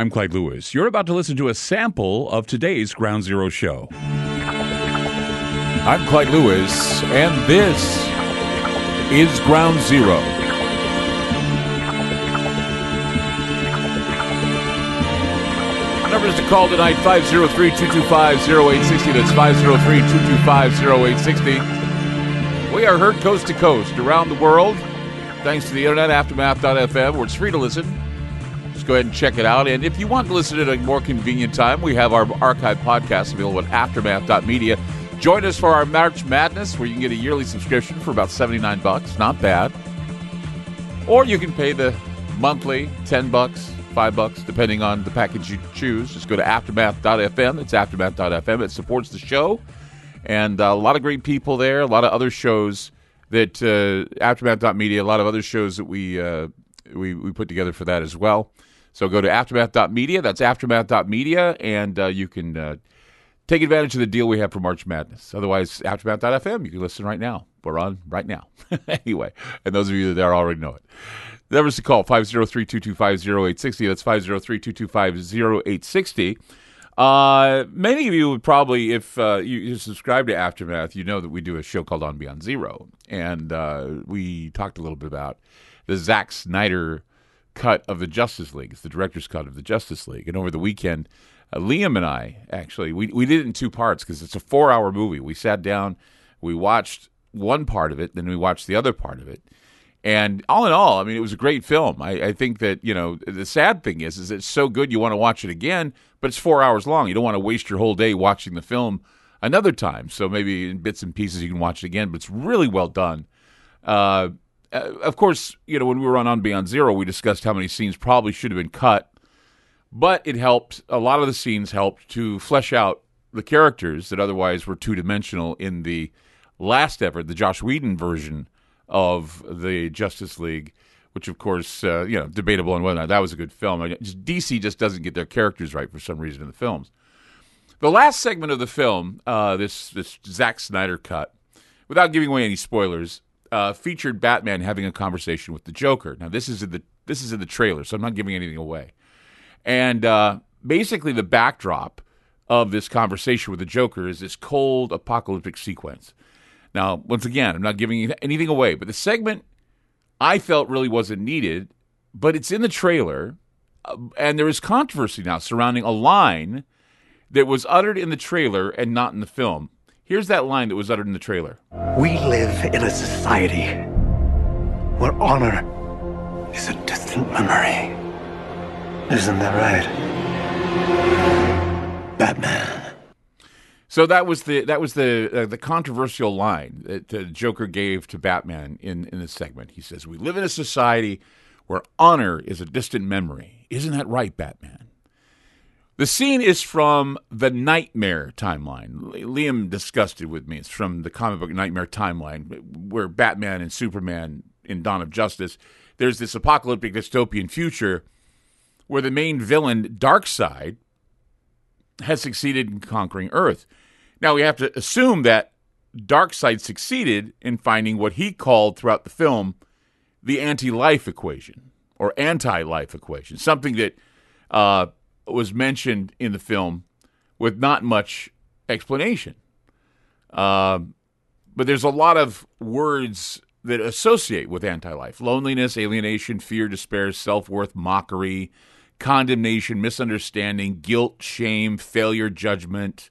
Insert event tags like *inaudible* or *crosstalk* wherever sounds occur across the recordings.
I'm Clyde Lewis. You're about to listen to a sample of today's Ground Zero show. I'm Clyde Lewis, and this is Ground Zero. Numbers to call tonight 503 225 0860. That's 503 225 0860. We are heard coast to coast around the world thanks to the internet, aftermath.fm, where it's free to listen. Go ahead and check it out. And if you want to listen at a more convenient time, we have our archive podcast available at aftermath.media. Join us for our March Madness, where you can get a yearly subscription for about 79 bucks. Not bad. Or you can pay the monthly 10 bucks, 5 bucks, depending on the package you choose. Just go to aftermath.fm. It's aftermath.fm. It supports the show. And uh, a lot of great people there, a lot of other shows that uh, aftermath.media, a lot of other shows that we, uh, we we put together for that as well. So go to aftermath.media. That's aftermath.media, and uh, you can uh, take advantage of the deal we have for March Madness. Otherwise, aftermath.fm, you can listen right now. We're on right now. *laughs* anyway, and those of you that are already know it. The numbers to call 503 225 0860. That's 503 225 0860. Uh, many of you would probably, if uh, you, you, subscribe to Aftermath, you know that we do a show called On Beyond Zero, and uh, we talked a little bit about the Zack Snyder cut of the Justice League. It's the director's cut of the Justice League, and over the weekend, uh, Liam and I actually we we did it in two parts because it's a four-hour movie. We sat down, we watched one part of it, then we watched the other part of it. And all in all, I mean, it was a great film. I, I think that you know the sad thing is, is it's so good you want to watch it again, but it's four hours long. You don't want to waste your whole day watching the film another time. So maybe in bits and pieces you can watch it again. But it's really well done. Uh, uh, of course, you know when we were on On Beyond Zero, we discussed how many scenes probably should have been cut, but it helped. A lot of the scenes helped to flesh out the characters that otherwise were two dimensional in the last ever, the Joss Whedon version of the Justice League, which of course, uh, you know, debatable on whether or not that was a good film. DC just doesn't get their characters right for some reason in the films. The last segment of the film, uh, this this Zack Snyder cut, without giving away any spoilers, uh, featured Batman having a conversation with the Joker. Now this is in the this is in the trailer, so I'm not giving anything away. And uh, basically, the backdrop of this conversation with the Joker is this cold apocalyptic sequence now, once again, I'm not giving anything away, but the segment I felt really wasn't needed, but it's in the trailer, uh, and there is controversy now surrounding a line that was uttered in the trailer and not in the film. Here's that line that was uttered in the trailer. We live in a society where honor is a distant memory. Isn't that right? Batman. So that was the that was the uh, the controversial line that uh, Joker gave to Batman in in this segment. He says, "We live in a society where honor is a distant memory." Isn't that right, Batman? The scene is from the Knightmare timeline. Liam discussed it with me. It's from the comic book Knightmare timeline, where Batman and Superman in Dawn of Justice. There's this apocalyptic dystopian future where the main villain, Darkseid, has succeeded in conquering Earth. Now we have to assume that Darkseid succeeded in finding what he called throughout the film the anti-life equation or anti-life equation, something that uh, was mentioned in the film with not much explanation. Uh, but there's a lot of words that associate with anti-life: loneliness, alienation, fear, despair, self-worth, mockery, condemnation, misunderstanding, guilt, shame, failure, judgment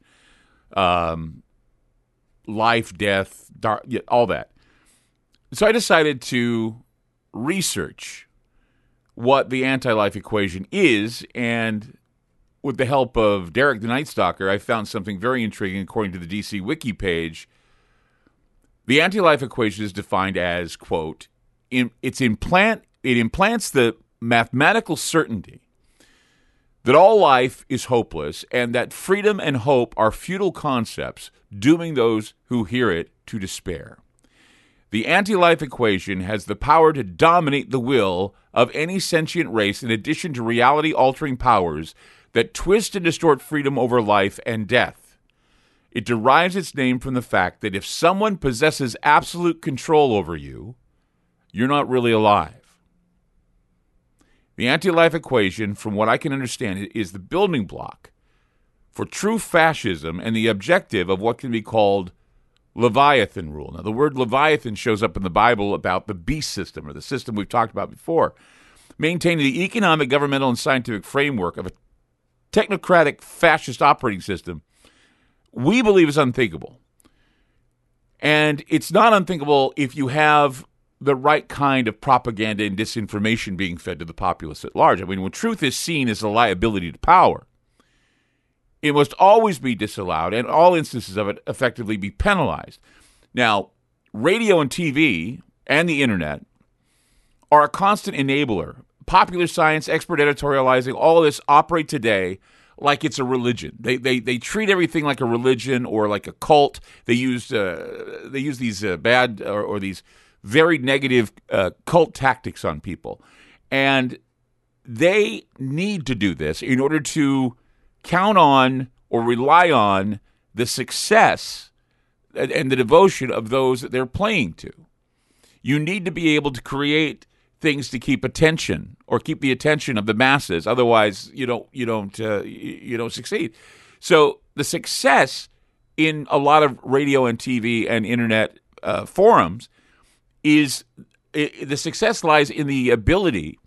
um, life, death, dark, all that. So I decided to research what the anti life equation is, and with the help of Derek the Night Stalker, I found something very intriguing according to the DC Wiki page. The anti life equation is defined as, quote, in, it's implant, it implants the mathematical certainty that all life is hopeless and that freedom and hope are futile concepts, dooming those who hear it to despair. The anti life equation has the power to dominate the will of any sentient race, in addition to reality altering powers that twist and distort freedom over life and death. It derives its name from the fact that if someone possesses absolute control over you, you're not really alive. The anti life equation, from what I can understand, is the building block for true fascism and the objective of what can be called Leviathan rule. Now, the word Leviathan shows up in the Bible about the beast system or the system we've talked about before, maintaining the economic, governmental, and scientific framework of a technocratic fascist operating system we believe is unthinkable. And it's not unthinkable if you have the right kind of propaganda and disinformation being fed to the populace at large. I mean, when truth is seen as a liability to power, it must always be disallowed and all instances of it effectively be penalized. Now, radio and TV and the internet are a constant enabler. Popular science, expert editorializing, all this operate today like it's a religion. They, they, they treat everything like a religion or like a cult. They use, uh, they use these uh, bad or, or, these very negative uh, cult tactics on people. And they need to do this in order to count on or rely on the success and the devotion of those that they're playing to. You need to be able to create things to keep attention or keep the attention of the masses. Otherwise, you don't you don't uh, you don't succeed. So the success in a lot of radio and TV and internet uh, forums is it, the success lies in the ability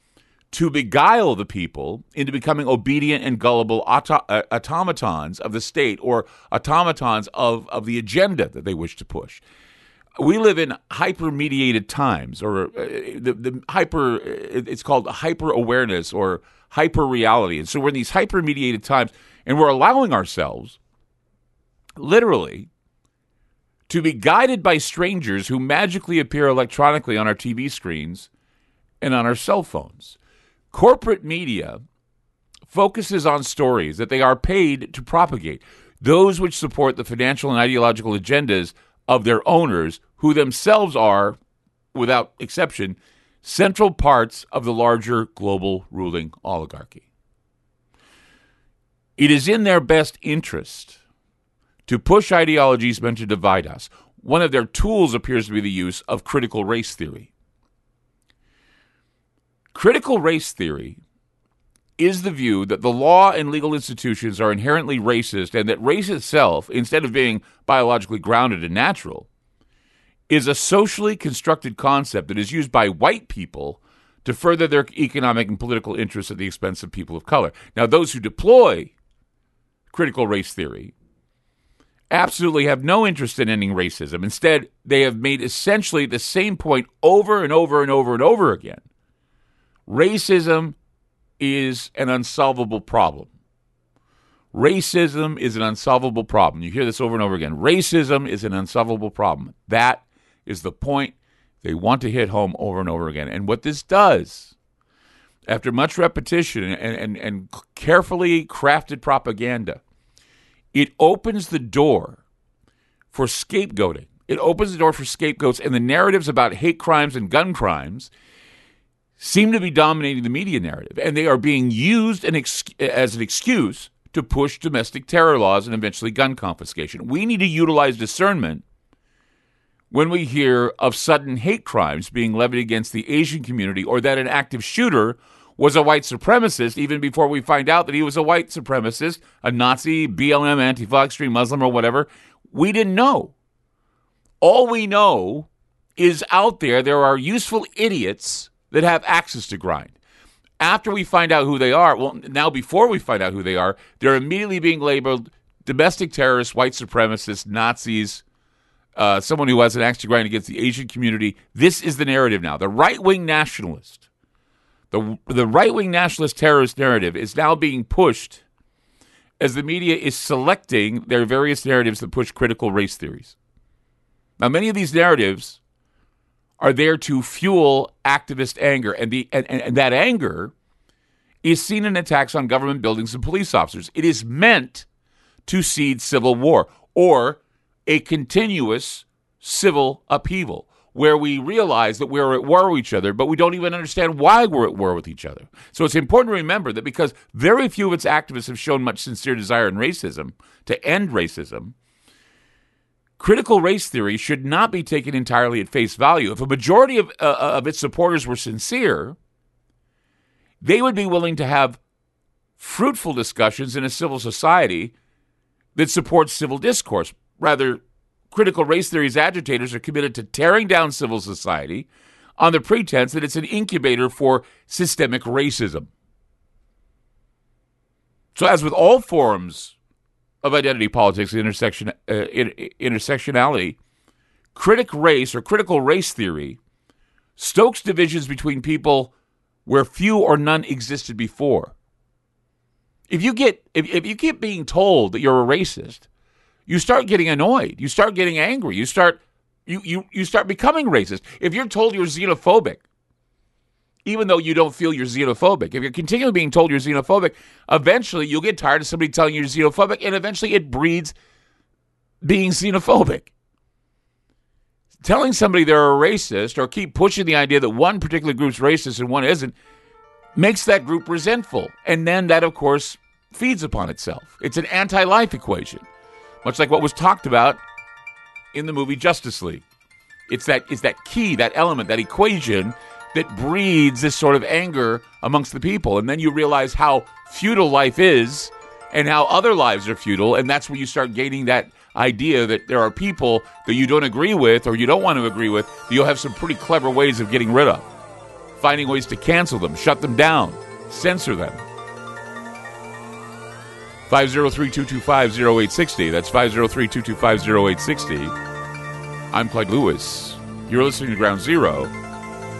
to beguile the people into becoming obedient and gullible auto- uh, automatons of the state or automatons of, of the agenda that they wish to push. We live in hyper mediated times, or uh, the, the hyper, it's called hyper awareness or hyper reality. And so we're in these hyper mediated times, and we're allowing ourselves, literally, to be guided by strangers who magically appear electronically on our TV screens and on our cell phones. Corporate media focuses on stories that they are paid to propagate, those which support the financial and ideological agendas of their owners, who themselves are, without exception, central parts of the larger global ruling oligarchy. It is in their best interest to push ideologies meant to divide us. One of their tools appears to be the use of critical race theory. Critical race theory is the view that the law and legal institutions are inherently racist and that race itself, instead of being biologically grounded and natural, is a socially constructed concept that is used by white people to further their economic and political interests at the expense of people of color. Now, those who deploy critical race theory absolutely have no interest in ending racism. Instead, they have made essentially the same point over and over and over and over again Racism is an unsolvable problem. Racism is an unsolvable problem. You hear this over and over again. Racism is an unsolvable problem. That is the point they want to hit home over and over again. And what this does, after much repetition and, and, and carefully crafted propaganda, it opens the door for scapegoating. It opens the door for scapegoats and the narratives about hate crimes and gun crimes seem to be dominating the media narrative, and they are being used an ex- as an excuse to push domestic terror laws and eventually gun confiscation. We need to utilize discernment when we hear of sudden hate crimes being levied against the Asian community or that an active shooter was a white supremacist even before we find out that he was a white supremacist, a Nazi, BLM, Antifa, extreme Muslim, or whatever. We didn't know. All we know is out there, there are useful idiots that have access to grind. After we find out who they are, well, now before we find out who they are, they're immediately being labeled domestic terrorists, white supremacists, Nazis, uh, someone who has an axe to grind against the Asian community. This is the narrative now. The right wing nationalist, the, the right wing nationalist terrorist narrative is now being pushed as the media is selecting their various narratives that push critical race theories. Now, many of these narratives are there to fuel activist anger. And, the, and, and that anger is seen in attacks on government buildings and police officers. It is meant to seed civil war or a continuous civil upheaval where we realize that we're at war with each other, but we don't even understand why we're at war with each other. So it's important to remember that because very few of its activists have shown much sincere desire in racism to end racism, critical race theory should not be taken entirely at face value. If a majority of, uh, uh, of its supporters were sincere, they would be willing to have fruitful discussions in a civil society that supports civil discourse. Rather, critical race theory's agitators are committed to tearing down civil society on the pretense that it's an incubator for systemic racism. So, as with all forms of identity politics, intersection, uh, intersectionality, critic race or critical race theory stokes divisions between people where few or none existed before. If you get if, if you keep being told that you're a racist, you start getting annoyed. You start getting angry. You start you you you start becoming racist. If you're told you're xenophobic, even though you don't feel you're xenophobic, if you're continually being told you're xenophobic, eventually you'll get tired of somebody telling you you're xenophobic, and eventually it breeds being xenophobic telling somebody they're a racist or keep pushing the idea that one particular group's racist and one isn't makes that group resentful. And then that, of course, feeds upon itself. It's an anti life equation, much like what was talked about in the movie Justice League. It's that, it's that key, that element, that equation that breeds this sort of anger amongst the people. And then you realize how futile life is and how other lives are futile. And that's when you start gaining that idea that there are people that you don't agree with or you don't want to agree with that you'll have some pretty clever ways of getting rid of. Finding ways to cancel them, shut them down, censor them. 503-225-0860. That's 503-225-0860. I'm Clyde Lewis. You're listening to Ground Zero,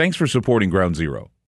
Thanks for supporting Ground Zero.